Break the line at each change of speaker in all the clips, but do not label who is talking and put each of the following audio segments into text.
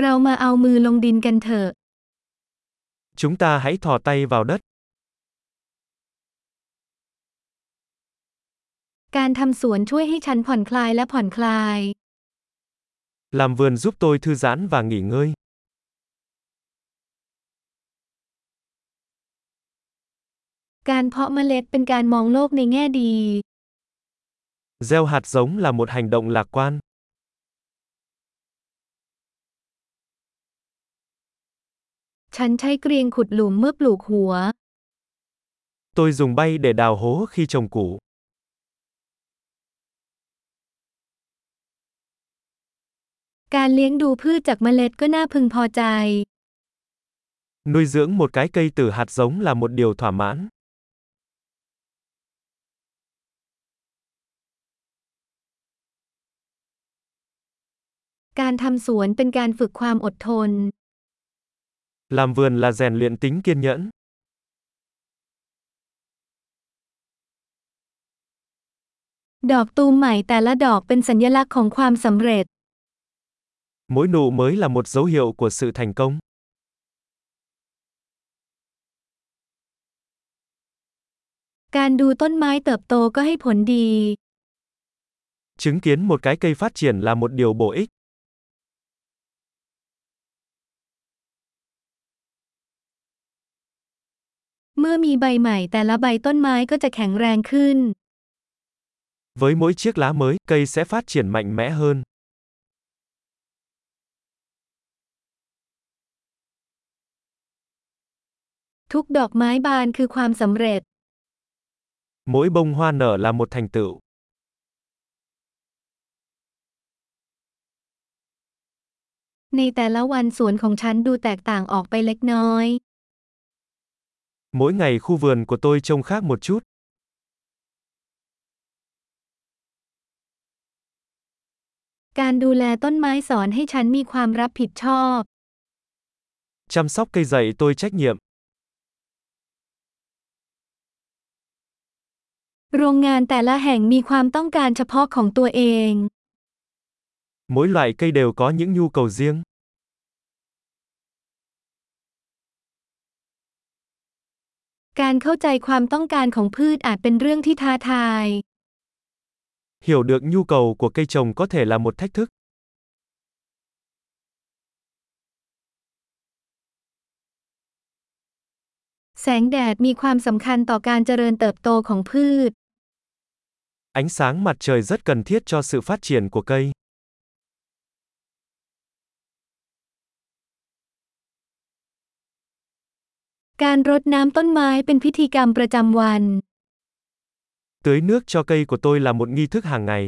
เรามาเอามือลงดินกันเถอะ
Chúng ta hãy thò tay vào đất.
การทำสวนช่วยให้ฉันผ่อนคลายและผ่อนคลาย
Làm vườn giúp tôi thư giãn và nghỉ ngơi.
การเพาะเมล็ดเป็นการมองโลกในแง่ดี
Gieo hạt giống là một hành động lạc quan.
ฉันใช้เกรียงขุดหลุมเมื่อปลูกหัว
Tôi dùng bay để đào hố khi trồng củ.
การเลี้ยงดูพืชจากเมล็ดก็น่าพึงพอใจ
Nuôi dưỡng một cái cây từ hạt giống là một điều thỏa mãn.
การทำสวนเป็นการฝึกความอดทน
Làm vườn là rèn luyện tính kiên nhẫn.
Đọt tu mải tà lá đọt bên sành lắc khổng khoam sầm rệt.
Mỗi nụ mới là một dấu hiệu của sự thành công.
Can đu tôn mai tập tô có hay phổn đi.
Chứng kiến một cái cây phát triển là một điều bổ ích.
เมื่อมีใบใหม่แต่ละใบต้นไม้ก็จะแข็งแรงขึ้น
Với mỗi chiếc lá mới, cây sẽ phát triển mạnh mẽ hơn.
ทุกดอกไม้บานคือความสำเร็จ
Mỗi bông hoa nở là một thành tựu.
ในแต่ละวันสวนของฉันดูแตกต่างออกไปเล็กน้อย
Mỗi ngày khu vườn của tôi trông khác một chút.
การดูแลต้นไม้สอนให้ฉันมีความรับผิดชอบ
Chăm sóc cây dạy tôi trách nhiệm.
โรงงานแต่ละแห่งมีความต้องการเฉพาะของตัวเอง
Mỗi loại cây đều có những nhu cầu riêng.
การเข้าใจความต้องการของพืชอาจเป็นเรื่องที่ท้าทาย
Hiểu được nhu cầu của cây trồng có thể là một thách thức.
แสงแดดมีความสำคัญต่อการเจริญเติบโตของพืช
Ánh sáng mặt trời rất cần thiết cho sự phát triển của cây.
การรดน้ำต้นไม้เป็นพิธีกรรมประจำวัน
Tưới nước cho cây của tôi là một nghi thức hàng ngày.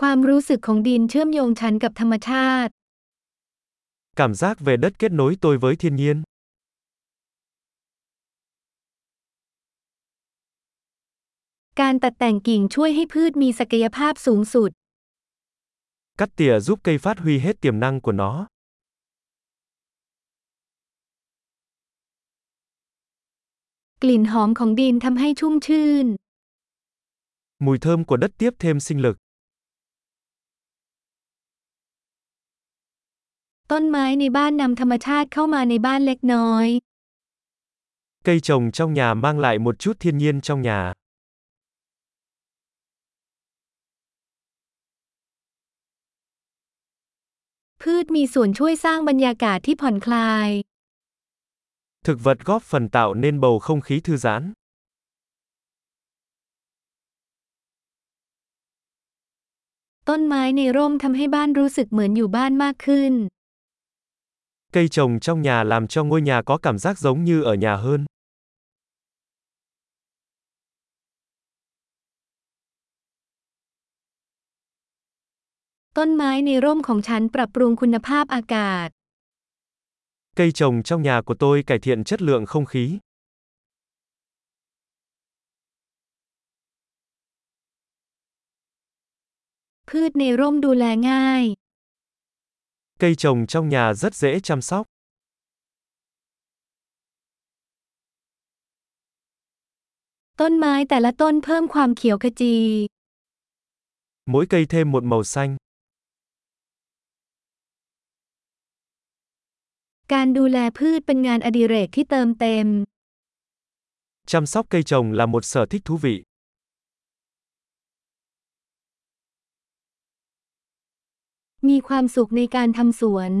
ความรู้สึกของดินเชื่อมโยงฉันกับธรรมชาติ
Cảm giác về đất kết nối tôi với thiên nhiên.
การตัดแต่งกิ่งช่วยให้พืชมีศักยภาพสูงสุด
Cắt tỉa giúp cây phát huy hết tiềm năng của nó.
กลิ่นหอมของดินทำให้ชุ่มชื่น
Mùi thơm của đất tiếp thêm sinh lực.
ต้นไม้ในบ้านนำธรรมชาติเข้ามาในบ้านเล็กน้อย
Cây trồng trong nhà mang lại một chút thiên nhiên trong nhà.
พืชมีส่วนช่วยสร้างบรรยากาศที่ผ่อนคลาย
Thực vật góp phần tạo nên bầu không khí thư giãn. Cây trồng trong nhà làm cho ngôi nhà có cảm giác giống như ở nhà hơn.
ต้นไม้ในร่มของฉันปรับปรุงคุณภาพอากาศ
Cây trồng trong nhà của tôi cải thiện chất lượng không khí.
พืชในร่มดูแลง่าย
Cây trồng trong nhà rất dễ chăm sóc.
ต้นไม้แต่ละต้นเพิ่มความเขียวขจี
Mỗi cây thêm một màu xanh.
การดูแลพืชเป็นงานอดิเรกที่เติมเต็ม
Chăm sóc cây trồng là một sở thích thú vị.
มีความสุขในการทำสวน